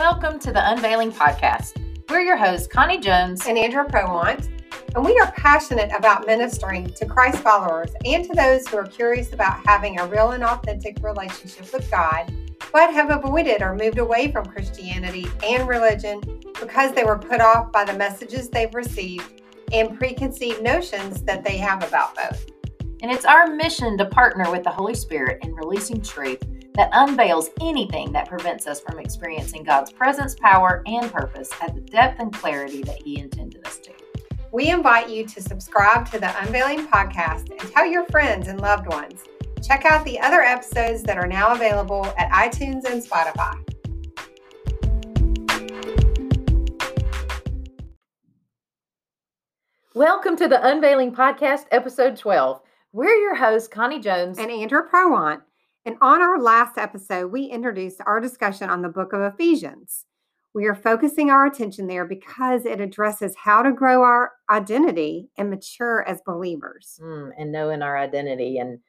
Welcome to the Unveiling Podcast. We're your hosts, Connie Jones and Andra Prowant, and we are passionate about ministering to Christ followers and to those who are curious about having a real and authentic relationship with God, but have avoided or moved away from Christianity and religion because they were put off by the messages they've received and preconceived notions that they have about both. And it's our mission to partner with the Holy Spirit in releasing truth that unveils anything that prevents us from experiencing God's presence, power, and purpose at the depth and clarity that He intended us to. We invite you to subscribe to the Unveiling Podcast and tell your friends and loved ones. Check out the other episodes that are now available at iTunes and Spotify. Welcome to the Unveiling Podcast, episode 12. We're your hosts, Connie Jones and Andra Prowant. And on our last episode, we introduced our discussion on the book of Ephesians. We are focusing our attention there because it addresses how to grow our identity and mature as believers. Mm, and knowing our identity and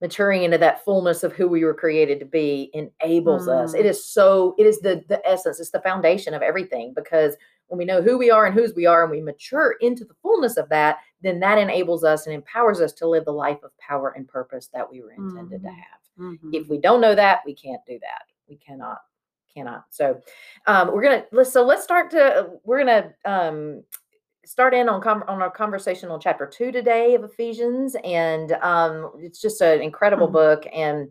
maturing into that fullness of who we were created to be enables mm. us. It mm. so, it is the the essence, it's the foundation of everything because when we know who we are and whose we are and we mature into the fullness of that, then that enables us and empowers us to live the life of power and purpose that we were intended mm. to have. Mm-hmm. If we don't know that, we can't do that. We cannot, cannot. So um, we're gonna let's so let's start to we're gonna um, start in on com- on our conversation on chapter two today of Ephesians, and um, it's just an incredible mm-hmm. book, and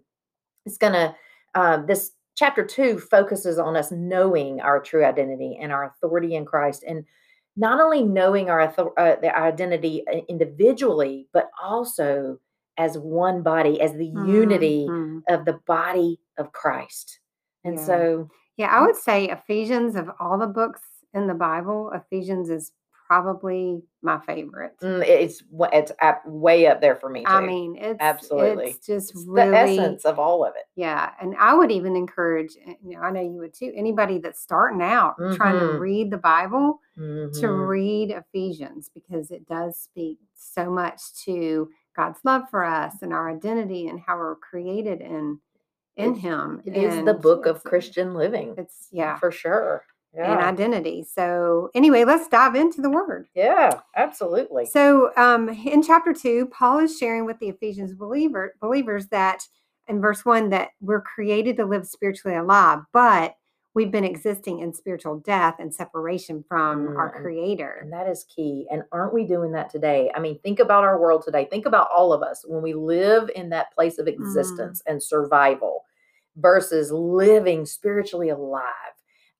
it's gonna uh, this chapter two focuses on us knowing our true identity and our authority in Christ, and not only knowing our uh, the identity uh, individually, but also as one body, as the mm-hmm. unity of the body of Christ. And yeah. so, yeah, I would say Ephesians of all the books in the Bible, Ephesians is probably my favorite. Mm, it's it's way up there for me. Too. I mean, it's absolutely it's just it's really the essence of all of it. Yeah, and I would even encourage. Eh, you know, I know you would too. Anybody that's starting out mm-hmm. trying to mm-hmm. read the Bible mm-hmm. to read Ephesians because it does speak so much to God's love for us and our identity and how we're created in in it, Him. It is the book of Christian living. It's yeah, for sure. Yeah. And identity. So anyway, let's dive into the word. Yeah, absolutely. So um, in chapter two, Paul is sharing with the Ephesians believer believers that in verse one that we're created to live spiritually alive, but we've been existing in spiritual death and separation from mm, our creator. And that is key. And aren't we doing that today? I mean, think about our world today. Think about all of us when we live in that place of mm. existence mm. and survival versus living spiritually alive.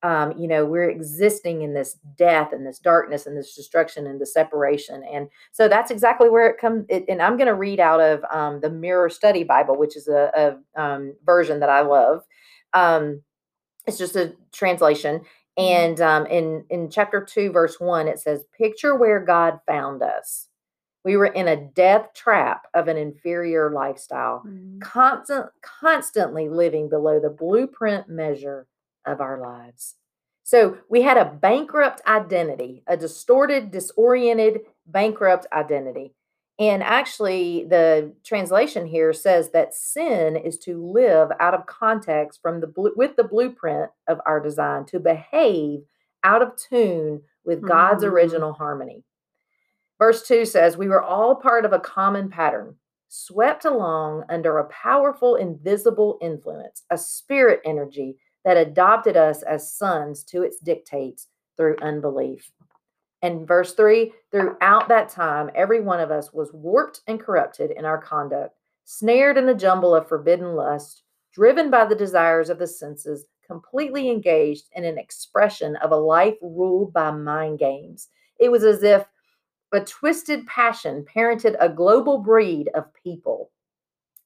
Um, you know, we're existing in this death and this darkness and this destruction and the separation. And so that's exactly where it comes. It, and I'm going to read out of um, the Mirror Study Bible, which is a, a um, version that I love. Um, it's just a translation. Mm-hmm. And um, in in chapter two, verse one, it says, "Picture where God found us. We were in a death trap of an inferior lifestyle, mm-hmm. constant, constantly living below the blueprint measure of our lives. So we had a bankrupt identity, a distorted, disoriented, bankrupt identity. And actually, the translation here says that sin is to live out of context from the with the blueprint of our design, to behave out of tune with God's mm-hmm. original harmony. Verse 2 says, We were all part of a common pattern, swept along under a powerful, invisible influence, a spirit energy that adopted us as sons to its dictates through unbelief. And verse 3 throughout that time, every one of us was warped and corrupted in our conduct, snared in the jumble of forbidden lust, driven by the desires of the senses, completely engaged in an expression of a life ruled by mind games. It was as if a twisted passion parented a global breed of people.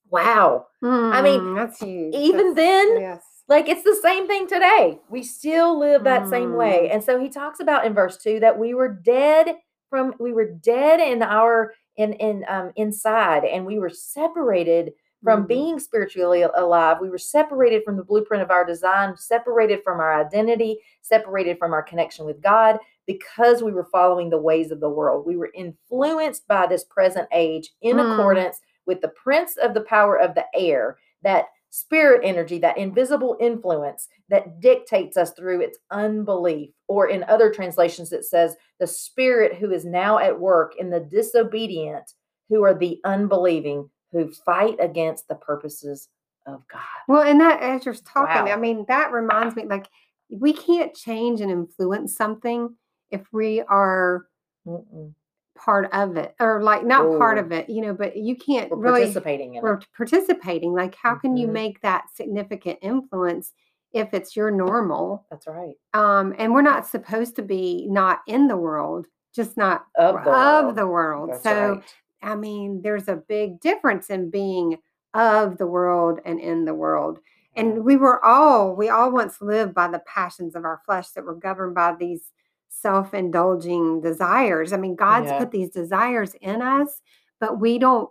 Wow. Mm, I mean, that's huge. Even that's, then, yes. Like it's the same thing today. We still live that mm. same way. Mm. And so he talks about in verse 2 that we were dead from we were dead in our in in um inside and we were separated from mm. being spiritually alive. We were separated from the blueprint of our design, separated from our identity, separated from our connection with God because we were following the ways of the world. We were influenced by this present age in mm. accordance with the prince of the power of the air that spirit energy, that invisible influence that dictates us through its unbelief. Or in other translations, it says, the spirit who is now at work in the disobedient, who are the unbelieving, who fight against the purposes of God. Well, and that as you're talking, Wow. I mean, that reminds me like we can't change and influence something if we are Mm-mm. Part of it or like not part of it, you know, but you can't really participating in we're it. participating. Like how can you Mhm. make that significant influence if it's your normal? That's right. Um and we're not supposed to be not in the world, just not Of the of world. the world. So right. I mean, there's a big difference in being of the world and in the world. And we were all, we all once lived by the passions of our flesh that were governed by these self indulging desires. I mean, God's Yeah. put these desires in us, but we don't,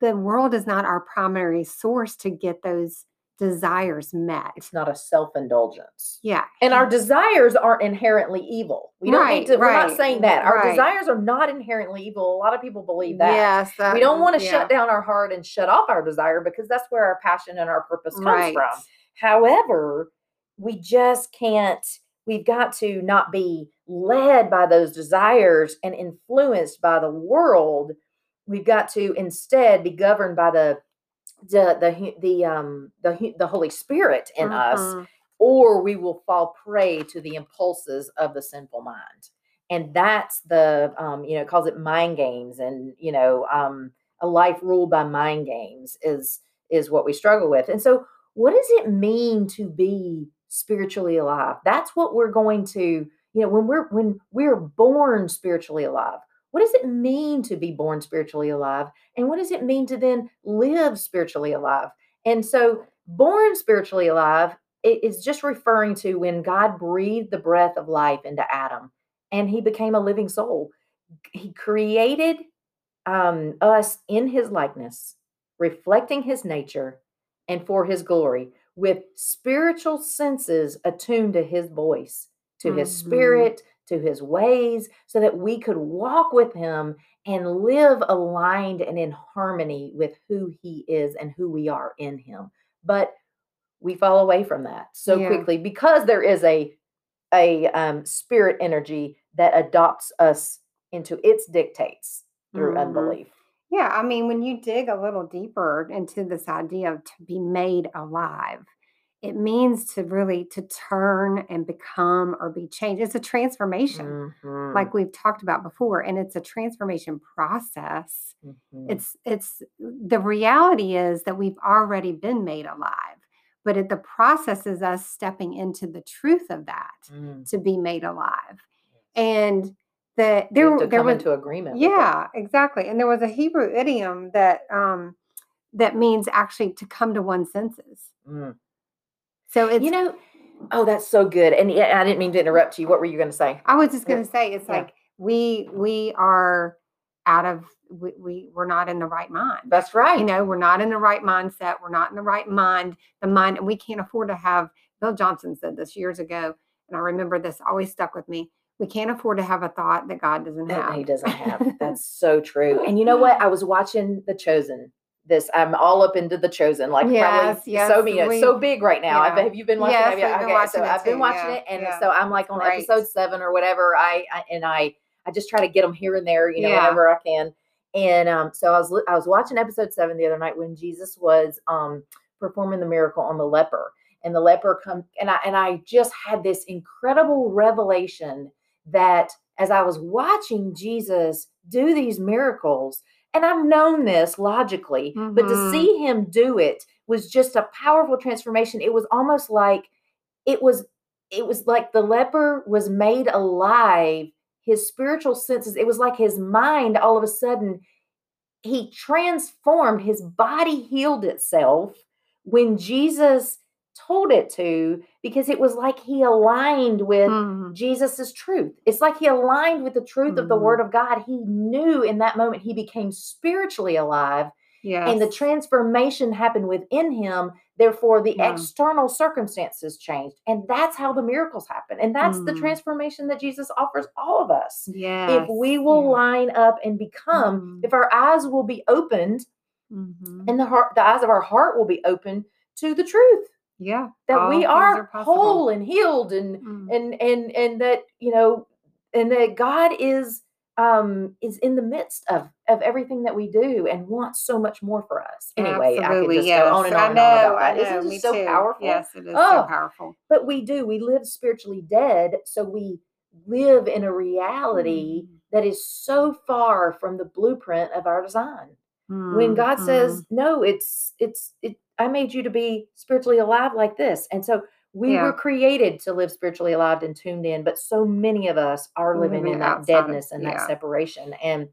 the world is not our primary source to get those desires met. It's not a self indulgence. Yeah. And our desires aren't inherently evil. We don't Right, need to, we're not saying that. Our right. desires are not inherently evil. A lot of people believe that. Yes. that- we don't want to yeah, shut down our heart and shut off our desire because that's where our passion and our purpose comes Right. from. However, we just can't, we've got to not be led by those desires and influenced by the world. We've got to instead be governed by the the the the um the the Holy Spirit in us Mhm. or we will fall prey to the impulses of the sinful mind and that's the um you know it calls it mind games and you know um a life ruled by mind games is is what we struggle with and so what does it mean to be spiritually alive. That's what we're going to you know when we're when we're born spiritually alive what does it mean to be born spiritually alive? And what does it mean to then live spiritually alive? And so born spiritually alive is just referring to when God breathed the breath of life into Adam and he became a living soul. He created um, us in his likeness, reflecting his nature and for his glory, with spiritual senses attuned to his voice, to his Mhm. spirit, to his ways, so that we could walk with him and live aligned and in harmony with who he is and who we are in him. But we fall away from that so Yeah. quickly because there is a a um, spirit energy that adopts us into its dictates through Mhm. unbelief. Yeah, I mean, when you dig a little deeper into this idea of to be made alive, it means to really to turn and become or be changed. It's a transformation, Mhm, like we've talked about before, and it's a transformation process. mhm. It's it's the reality is that we've already been made alive, but it, the process is us stepping into the truth of that Mm. to be made alive. And We there to there come was into agreement. yeah, exactly. And there was a Hebrew idiom that um that means actually to come to one's senses. Mm. So it's you know, oh, that's so good. And yeah, I didn't mean to interrupt you. What were you going to say? I was just going to say it's yeah. like we we are out of we, we we're not in the right mind. That's right. You know, we're not in the right mindset. We're not in the right mind. The mind, and we can't afford to have. Bill Johnson said this years ago, and I remember this always stuck with me. We can't afford to have a thought that God doesn't that have. he doesn't have. That's so true. And you know what? I was watching The Chosen. This I'm all up into The Chosen. Like Yes, probably yes, so many. So big right now. Have, yeah. have you been watching? Yes, have you- we've been okay, watching so it I've been watching yeah, it, and yeah. so I'm like on Great. episode seven or whatever. I, I and I I just try to get them here and there, you know, Yeah. whenever I can. And um, so I was I was watching episode seven the other night when Jesus was um performing the miracle on the leper, and the leper come and I and I just had this incredible revelation that as I was watching Jesus do these miracles, and I've known this logically, but to Mhm. see him do it was just a powerful transformation. It was almost like it was it was like the leper was made alive his spiritual senses it was like his mind all of a sudden he transformed his body healed itself when jesus told it to because it was like he aligned with Mhm. Jesus's truth. It's like he aligned with the truth of the Mhm. word of God. He knew in that moment he became spiritually alive Yes. and the transformation happened within him. Therefore, the Yeah. external circumstances changed. And that's how the miracles happen. And that's the Mm. transformation that Jesus offers all of us. yes. If we will yeah. line up and become, if our eyes will be opened Mhm. and the heart, the eyes of our heart will be open to the truth Yeah. that we things are, whole and healed and Mm. and and and that you know and that god is um is in the midst of of everything that we do and wants so much more for us anyway i could Absolutely, just yes. go on and I on and on know, about I that isn't just so too. powerful Yes, it is Oh. so powerful. but we do we live spiritually dead so we live in a reality Mm. that is so far from the blueprint of our design when Mm, god mm. says no it's it's it i made you to be spiritually alive like this and so we Yeah. were created to live spiritually alive and tuned in but so many of us are living in that outside of- deadness and yeah. that separation and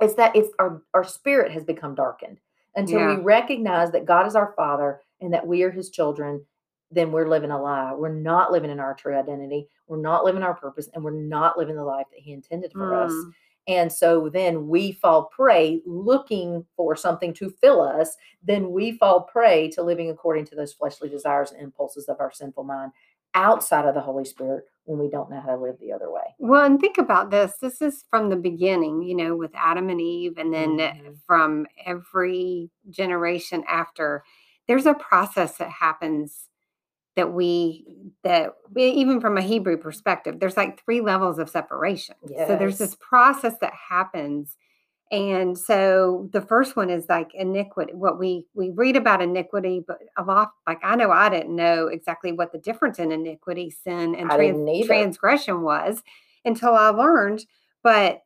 it's that it's our our spirit has become darkened until we recognize that god is our father and that we are his children then we're living a lie we're not living in our true identity we're not living our purpose and we're not living the life that he intended for us Mm. And so then we fall prey looking for something to fill us. Then we fall prey to living according to those fleshly desires and impulses of our sinful mind outside of the Holy Spirit when we don't know how to live the other way. Well, and think about this. This is from the beginning, you know, with Adam and Eve, and then Mhm. from every generation after. There's a process that happens that we that we- even from a Hebrew perspective, there's like three levels of separation. So there's this process that happens. And so the first one is like iniquity. What we we read about iniquity, but a lot like I know I didn't know exactly what the difference in iniquity, sin, and trans- transgression was until I learned. But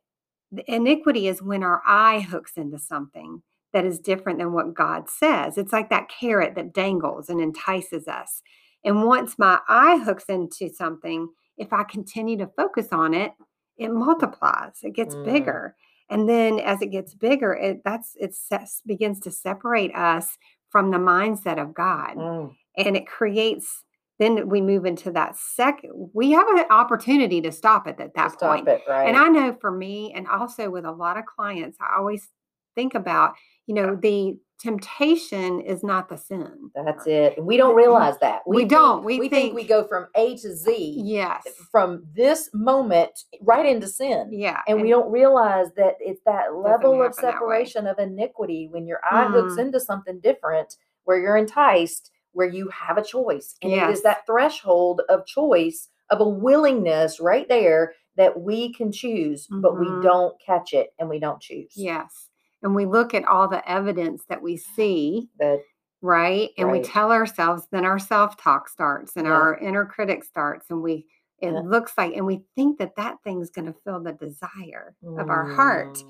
the iniquity is when our eye hooks into something that is different than what God says. It's like that carrot that dangles and entices us. And once my eye hooks into something, if I continue to focus on it, it multiplies. It gets Mm. bigger. And then as it gets bigger, it that's it sets, begins to separate us from the mindset of God. Mm, And it creates then we move into that second we have an opportunity to stop it at that to stop point. it, right? And I know for me, and also with a lot of clients, I always think about, you know, the temptation is not the sin. That's it. We don't realize that. We think- don't. We we think we go from A to Z Yes. from this moment right into sin. Yeah. and we don't realize that it's that level of happen that way. separation of iniquity when your eye hooks Mm. into something different where you're enticed where you have a choice and it Yes. is that threshold of choice of a willingness right there that we can choose but we Mhm. don't catch it and we don't choose Yes. And we look at all the evidence that we see, that right? And we tell ourselves, then our self talk starts and Yeah. our inner critic starts. And we, it Yeah. looks like, and we think that that thing's going to fill the desire of our heart.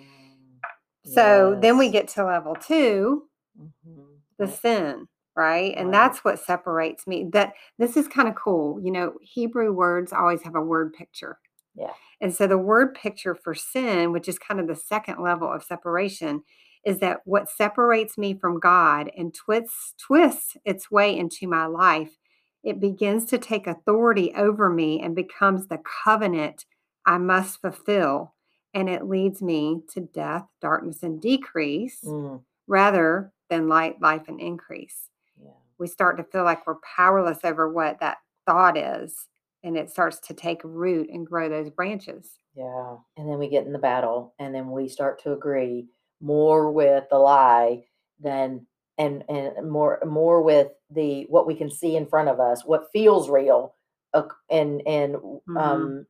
Mm, So then we get to level two, Mhm. the sin right and Right. that's what separates me that this is kind of cool you know hebrew words always have a word picture Yeah. and so the word picture for sin which is kind of the second level of separation is that what separates me from god and twists twists its way into my life it begins to take authority over me and becomes the covenant i must fulfill and it leads me to death darkness and decrease Mm, rather than light, life, and increase. yeah. We start to feel like we're powerless over what that thought is, and it starts to take root and grow those branches. Yeah. And then we get in the battle and then we start to agree more with the lie than and and more more with the what we can see in front of us, what feels real ac- and and Mhm. um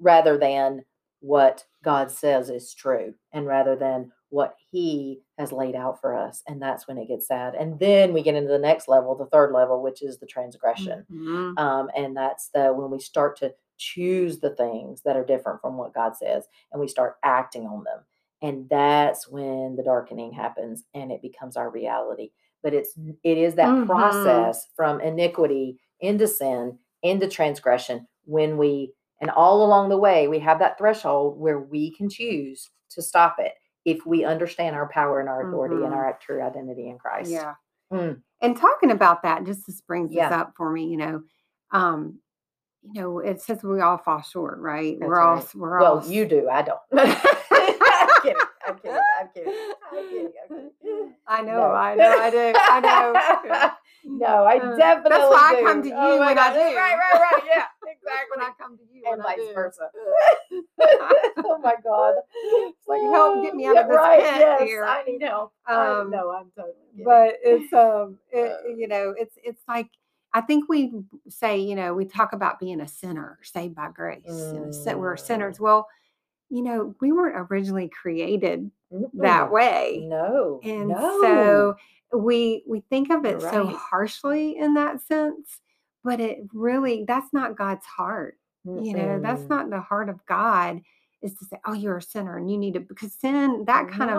rather than what God says is true and rather than what he has laid out for us and that's when it gets sad and then we get into the next level the third level which is the transgression Mhm. um, and that's the when we start to choose the things that are different from what god says and we start acting on them and that's when the darkening happens and it becomes our reality but it's it is that Mhm. process from iniquity into sin into transgression when we and all along the way we have that threshold where we can choose to stop it if we understand our power and our authority and Mhm. our true identity in christ Yeah. Mm. And talking about that, just this brings this up for me, you know, um, you know, it says we all fall short, right? That's we're all right. s- we're all well you do i don't i'm kidding i'm kidding i'm kidding i'm kidding, I'm kidding. I know, No. I know, I do, I know. no, I Uh, definitely. that's why I come to Oh you my when I do. Right, right, right. Yeah, back when I come to you. and when I vice do. versa. oh my God. It's like, help get me out Yeah, of this right, pit yes, here. I need help. Um, know, I'm totally kidding. but it's um it, Uh, you know it's it's like i think we say you know we talk about being a sinner saved by grace and we're Mm. sinners well you know we weren't originally created that Mm-mm. way No. and no. so we we think of it You're so harshly in that sense but it really that's not god's heart you know that's not the heart of god is to say oh you're a sinner and you need to because sin that kind of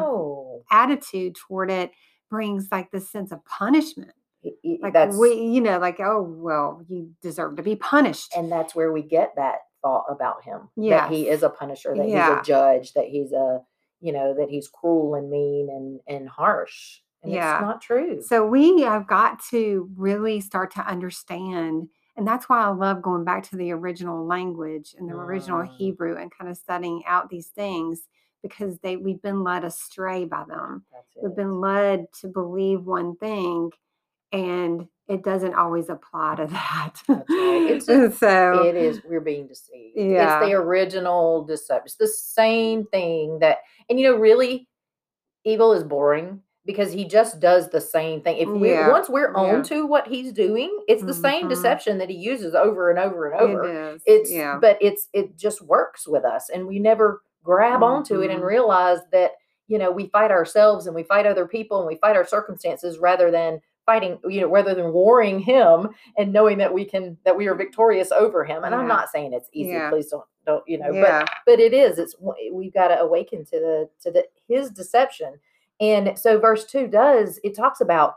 attitude toward it brings like this sense of punishment. Like that's we you know like oh well you deserve to be punished. And that's where we get that thought about him that he is a punisher that he's a judge that he's a you know that he's cruel and mean and and harsh and Yeah. it's not true. So we have got to really start to understand and that's why i love going back to the original language and the original Mm. hebrew and kind of studying out these things because they we've been led astray by them we've been led to believe one thing and it doesn't always apply to that That's right. It's And so it is we're being deceived Yeah. it's the original deception it's the same thing that and you know really evil is boring because he just does the same thing if we Yeah. once we're Yeah. on to what he's doing it's the same Mhm. deception that he uses over and over and over It is. it's yeah. but it's it just works with us and we never grab onto it and Mhm. realize that you know we fight ourselves and we fight other people and we fight our circumstances rather than fighting you know rather than warring him and knowing that we can that we are victorious over him and i'm not saying it's easy Yeah. please don't don't you know yeah. but but it is it's we've got to awaken to the to the his deception and so verse 2 does it talks about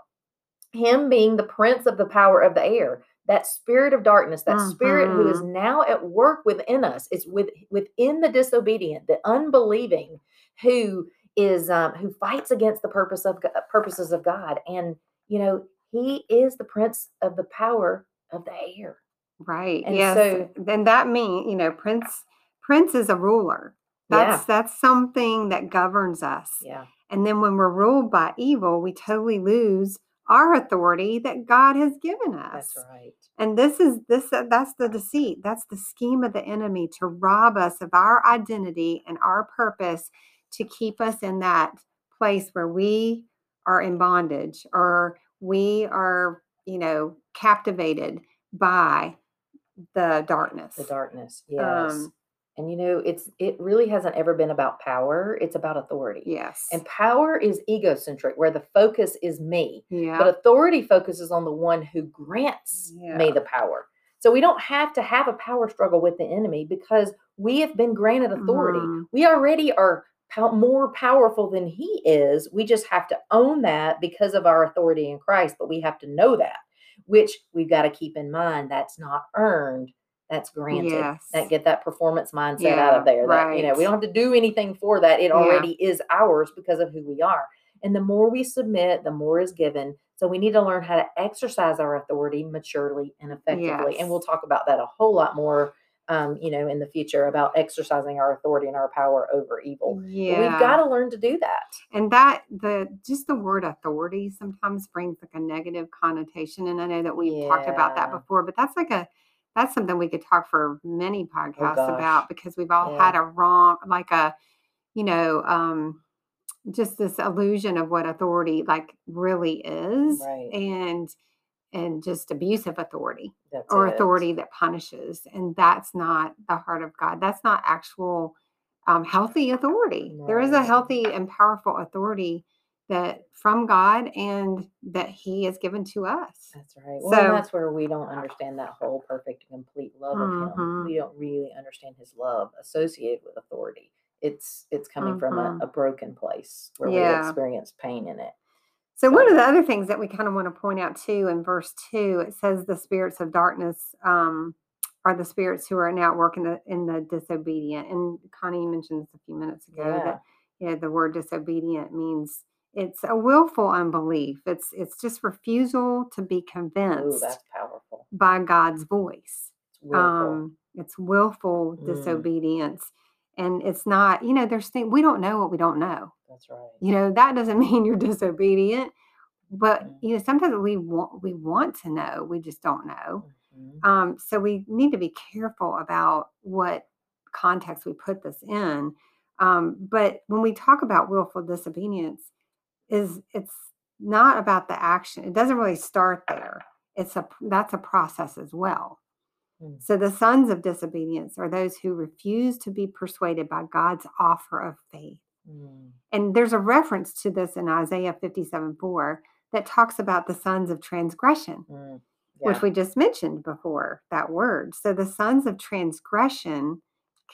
him being the prince of the power of the air that spirit of darkness that spirit who is now at work within us is with within the disobedient the unbelieving who is um, who fights against the purpose of purposes of god and you know he is the prince of the power of the air Right. And yes. so- then that means, you know, Prince Prince is a ruler. That's that's something that governs us. yeah And then when we're ruled by evil, we totally lose our authority that God has given us. that's right And this is this uh, that's the deceit. That's the scheme of the enemy to rob us of our identity and our purpose to keep us in that place where we are in bondage or we are, you know, captivated by the darkness. the darkness yes Um, and you know it's it really hasn't ever been about power it's about authority Yes. and power is egocentric where the focus is me yeah. but authority focuses on the one who grants me the power so we don't have to have a power struggle with the enemy because we have been granted authority Mhm. we already are pow- more powerful than he is we just have to own that because of our authority in christ but we have to know that which we've got to keep in mind that's not earned that's granted Yes. that get that performance mindset out of there that you know we don't have to do anything for that it Yeah. already is ours because of who we are. And the more we submit the more is given. So we need to learn how to exercise our authority maturely and effectively and we'll talk about that a whole lot more um, you know in the future about exercising our authority and our power over evil. But yeah. we've got to learn to do that. And that the just the word authority sometimes brings like a negative connotation and i know that we've talked about that before but that's like a that's something we could talk for many podcasts Oh, about because we've all Yeah. had a wrong like a you know um just this illusion of what authority like really is Right. and and just abusive authority that's or it. authority that punishes and that's not the heart of god that's not actual um, healthy authority there is a healthy and powerful authority that from god and that he has given to us That's right. Well, and So- that's where we don't understand that whole perfect and complete love of him. Mhm. We don't really understand his love associated with authority. It's it's coming from Mhm. a, a broken place where we experience pain in it. so one of the other things that we kind of want to point out too in verse 2 it says the spirits of darkness um, are the spirits who are now working the, in the disobedient and connie mentioned this a few minutes ago Yeah. that you know the word disobedient means it's a willful unbelief it's it's just refusal to be Ooh, convinced that's powerful. by god's voice It's willful. um it's willful Mm. disobedience and it's not you know there's things we don't know what we don't know that's right. you know that doesn't mean you're disobedient but Mm. you know sometimes we want we want to know we just don't know Mhm. Um, so we need to be careful about what context we put this in. Um, but when we talk about willful disobedience, is it's not about the action. It doesn't really start there. It's a that's a process as well. Mm. So the sons of disobedience are those who refuse to be persuaded by God's offer of faith. Mm. And there's a reference to this in Isaiah 57 4 that talks about the sons of transgression, Mm. which we just mentioned before, that word. So the sons of transgression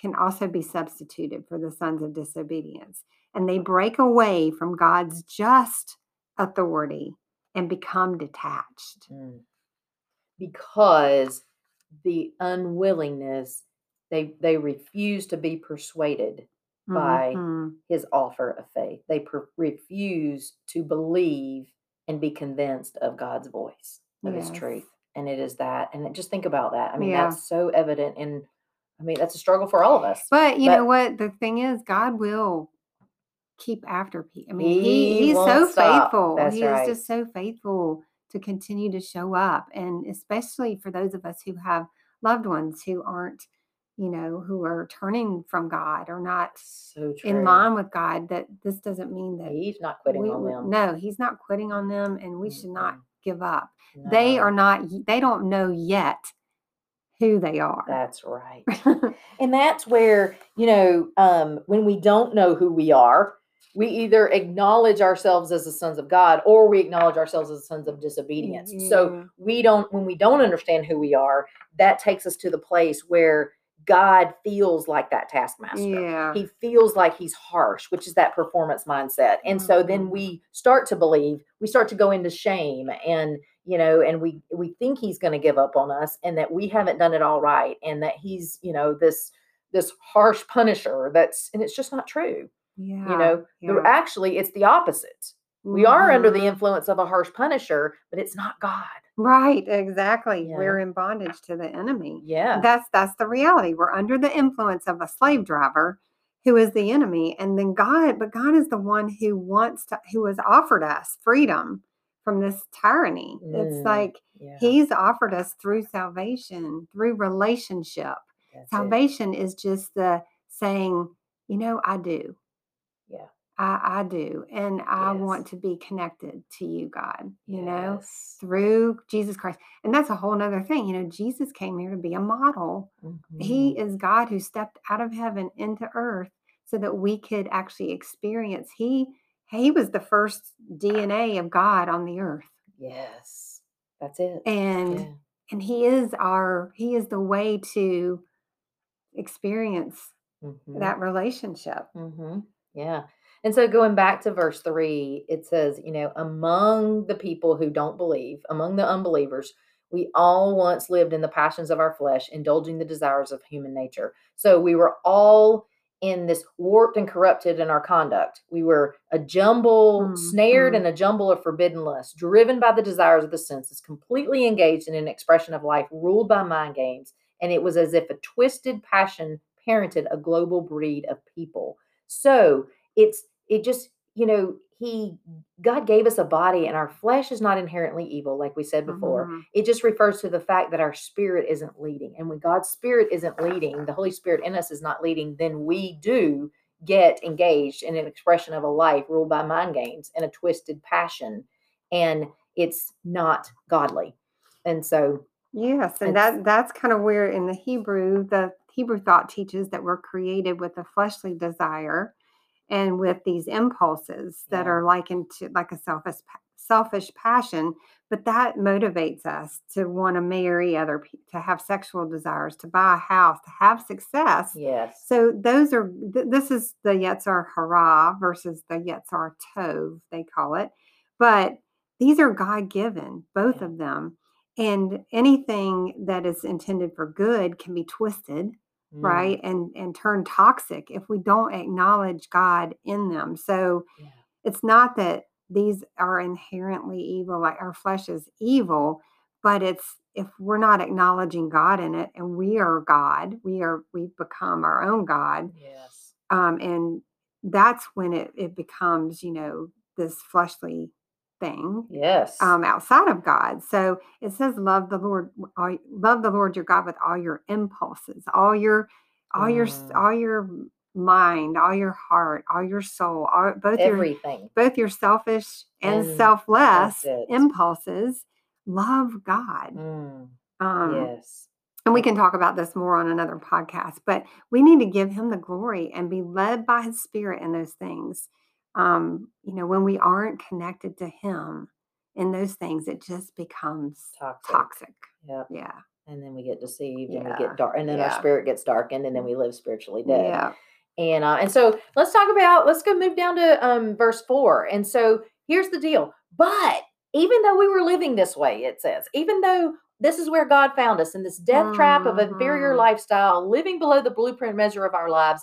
can also be substituted for the sons of disobedience. And they break away from God's just authority and become detached. Mm. Because the unwillingness, they they refuse to be persuaded by Mhm. his offer of faith. They per- refuse to believe and be convinced of God's voice, of his truth. And it is that. And just think about that. I mean, Yeah. that's so evident in, I mean, that's a struggle for all of us. But you But- know what? The thing is, God will keep after people. I mean, He he, he's so stop. faithful. That's he right. is just so faithful to continue to show up. And especially for those of us who have loved ones who aren't, you know, who are turning from God or not So in line with God, that this doesn't mean that He's not quitting we, on them. no, he's not quitting on them and we should not give up. They are not, they don't know yet who they are. That's right. And that's where, you know, um, when we don't know who we are, we either acknowledge ourselves as the sons of God or we acknowledge ourselves as the sons of disobedience. So we don't, when we don't understand who we are, that takes us to the place where God feels like that taskmaster. yeah. He feels like he's harsh, which is that performance mindset. And so then we mm-hmm. start to believe, we start to go into shame and you know, and we we think he's going to give up on us and that we haven't done it all right and that he's, you know, this this harsh punisher that's and it's just not true. Yeah. you know, yeah. actually it's the opposite. We are under the Mhm. influence of a harsh punisher, but it's not God. Right, exactly. Yeah. We're in bondage to the enemy. Yeah. That's that's the reality. We're under the influence of a slave driver who is the enemy. And then God, but God is the one who wants to who has offered us freedom from this tyranny. Mm, It's like yeah. he's offered us through salvation, through relationship. that's. Salvation is just the saying, you know, I do. Yeah. I, I do. And I Yes. want to be connected to you, God, you know? Through Jesus Christ. And that's a whole nother thing. You know, Jesus came here to be a model. He Mhm. is God who stepped out of heaven into earth so that we could actually experience. He he was the first DNA of God on the earth. Yes. That's it. And yeah. and he is our he is the way to experience Mhm. that relationship. hmm Yeah. And so going back to verse three, it says, you know, among the people who don't believe, among the unbelievers, we all once lived in the passions of our flesh, indulging the desires of human nature. So we were all in this warped and corrupted in our conduct. We were a jumble, snared Mhm. in a jumble of forbidden lust, driven by the desires of the senses, completely engaged in an expression of life ruled by mind games. And it was as if a twisted passion parented a global breed of people. So it's it just you know he God gave us a body and our flesh is not inherently evil like we said before. Mhm. It just refers to the fact that our spirit isn't leading. And when God's spirit isn't leading, the Holy Spirit in us is not leading, then we do get engaged in an expression of a life ruled by mind games and a twisted passion and it's not godly. And so Yes, and that that's kind of where in the Hebrew, the Hebrew thought teaches that we're created with a fleshly desire and with these impulses that Yeah. are likened to like a selfish selfish passion, but that motivates us to want to marry other people, to have sexual desires, to buy a house, to have success. yes. So those are th- this is the Yetzer Hara versus the Yetzer Tov, they call it. But these are God given, both Yeah. of them. And anything that is intended for good can be twisted, Mm, right? And and turn toxic if we don't acknowledge God in them. So yeah. it's not that these are inherently evil, like our flesh is evil, but it's if we're not acknowledging God in it and we are God, we are we've become our own God. Yes. Um, and that's when it it becomes, you know, this fleshly thing Yes. um, outside of God. So it says, "Love the Lord, all, love the Lord your God with all your impulses, all your, all your, Mm. all your mind, all your heart, all your soul, all, both your, both your selfish and, And selfless impulses. Love God." Mm, Um, yes. and we can talk about this more on another podcast, but we need to give him the glory and be led by his spirit in those things. Um, you know, when we aren't connected to him in those things, it just becomes Toxic. toxic. Yep. Yeah. And then we get deceived and we get dark and then our spirit gets darkened and then we live spiritually dead. Yeah. And uh, and so let's talk about let's go move down to um verse four. And so here's the deal. But even though we were living this way, it says, even though this is where God found us in this death trap of inferior Mhm. lifestyle, living below the blueprint measure of our lives,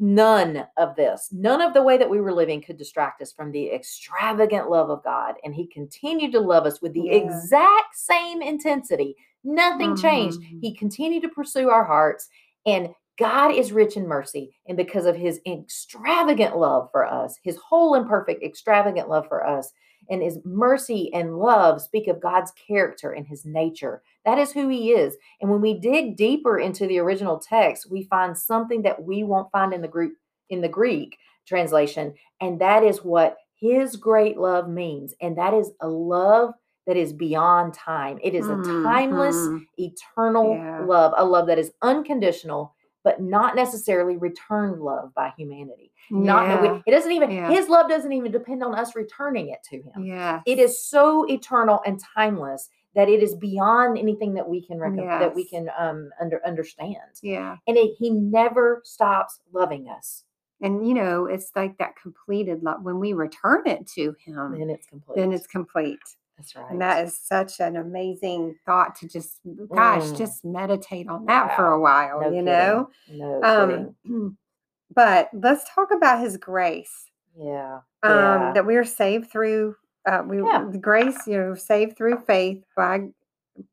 none of this, none of the way that we were living could distract us from the extravagant love of God. And He continued to love us with the Yeah. exact same intensity. Nothing changed. Mhm. He continued to pursue our hearts. And God is rich in mercy. And because of His extravagant love for us, His whole and perfect, extravagant love for us, and His mercy and love speak of God's character and His nature. That is who He is. And when we dig deeper into the original text, we find something that we won't find in the Greek in the Greek translation, and that is what his great love means. And that is a love that is beyond time. It is a timeless, Mhm. eternal Yeah. love, a love that is unconditional, but not necessarily returned love by humanity. Not that we, it doesn't even Yeah. his love doesn't even depend on us returning it to him. Yeah. It is so eternal and timeless that it is beyond anything that we can recon- that we can um under understand. Yeah. And it, he never stops loving us. And you know, it's like that completed love. When we return it to him, Then it's complete. then it's complete. That's right. And that is such an amazing thought to just, gosh, Mm. just meditate on that for a while, No you kidding. know? no Um, kidding. but let's talk about his grace. Yeah. Um, yeah. that we are saved through, uh, we Yeah. the grace, you know, saved through faith by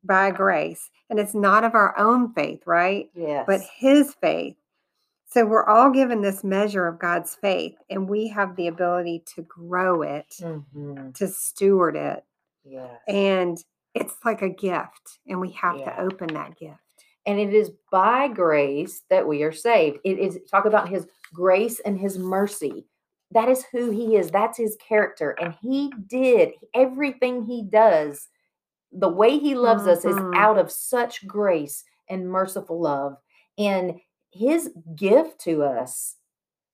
by grace, and it's not of our own faith, right? yes. But His faith. So we're all given this measure of God's faith, and we have the ability to grow it, Mhm. to steward it, Yes. and it's like a gift, and we have Yeah. to open that gift. and it is by grace that we are saved. It is talk about his grace and his mercy. That is who he is. That's his character. And he did everything he does. The way he loves us is Mhm. out of such grace and merciful love. And his gift to us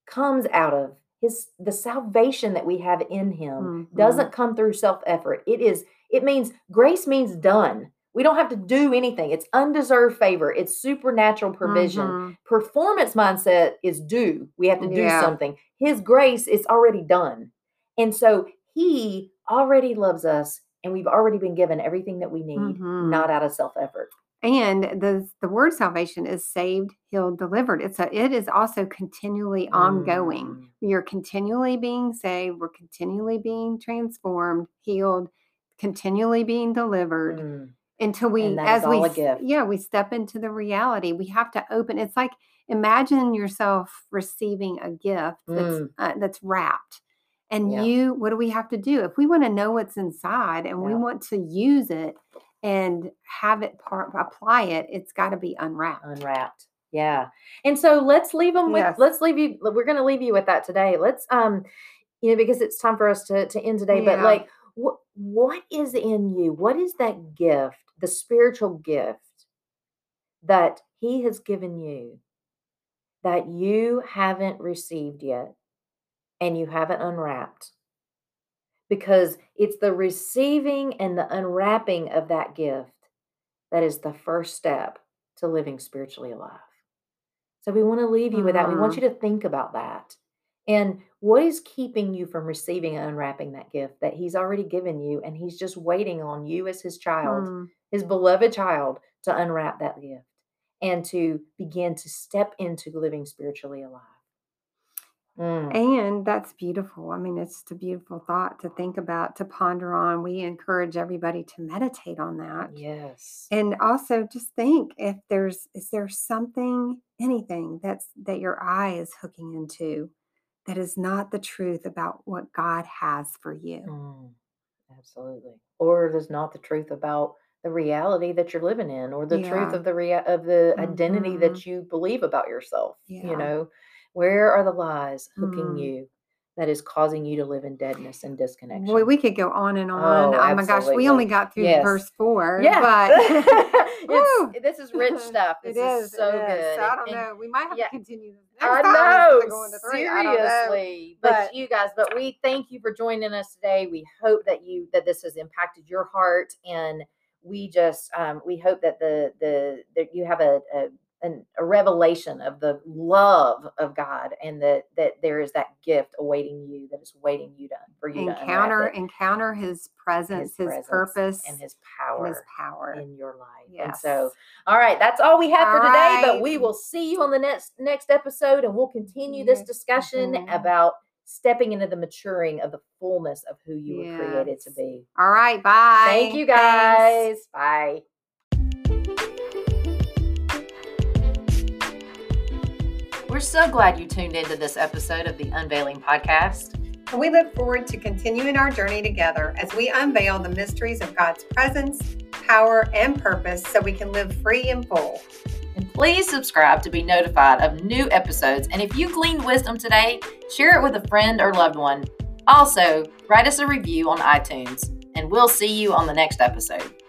comes out of his the salvation that we have in him Mhm. doesn't come through self effort. It is it means grace means done. We don't have to do anything. It's undeserved favor. It's supernatural provision. Mhm. Performance mindset is due. We have to do Yeah. something. His grace is already done. And so he already loves us and we've already been given everything that we need, Mhm. not out of self effort. And the the word salvation is saved, healed, delivered. It's a it is also continually ongoing. Mm. We are continually being saved, we're continually being transformed, healed, continually being delivered Mm. until we as we all a s- gift. yeah, we step into the reality. We have to open. It's like imagine yourself receiving a gift that's Mm. uh, that's wrapped. And Yeah. you what do we have to do? If we want to know what's inside and we want to use it and have it part apply it, it's got to be unwrapped. unwrapped yeah. And so let's leave them with Yes. let's leave you we're going to leave you with that today. Let's um you know because it's time for us to to end today but like what what is in you? What is that gift the spiritual gift that he has given you that you haven't received yet and you haven't unwrapped because it's the receiving and the unwrapping of that gift that is the first step to living spiritually alive. So we want to leave you with that. We want Mhm. you to think about that. And what is keeping you from receiving and unwrapping that gift that he's already given you and he's just waiting on you as his child, Mm. his beloved child to unwrap that gift and to begin to step into living spiritually alive. Mm. And that's beautiful. I mean, it's a beautiful thought to think about, to ponder on. We encourage everybody to meditate on that. Yes. And also just think if there's is there something, anything that's that your eye is hooking into that is not the truth about what God has for you. Mm, absolutely. Or there's not the truth about the reality that you're living in or the Yeah. truth of the rea- of the identity Mhm. that you believe about yourself. Yeah. You know, where are the lies hooking Mm. you that is causing you to live in deadness and disconnection? Boy, we could go on and on. Oh, Oh, my gosh, we only got through Yes. verse four. yeah. But this is rich stuff. This it is, so it is. good. So I don't and know. We might have yeah. to continue this. I know, instead of going to three. I know. seriously. But, But- you guys, but we thank you for joining us today. We hope that you that this has impacted your heart, and we just um, we hope that the the that you have a, a an, a revelation of the love of God, and that that there is that gift awaiting you that is waiting you to for you to Encounter, it. encounter His presence, His, presence purpose, and His and power. His power. in your life. And so, all right, that's all we have for All today. But we will see you on the next next episode, and we'll continue this Yes. discussion Mhm. about stepping into the maturing of the fullness of who you were created to be. All right. Bye. Thank you Thanks. guys. Bye. We're so glad you tuned into this episode of the Unveiling Podcast. And we look forward to continuing our journey together as we unveil the mysteries of God's presence, power, and purpose so we can live free and full. And please subscribe to be notified of new episodes. And if you gleaned wisdom today, share it with a friend or loved one. Also, write us a review on iTunes, and we'll see you on the next episode.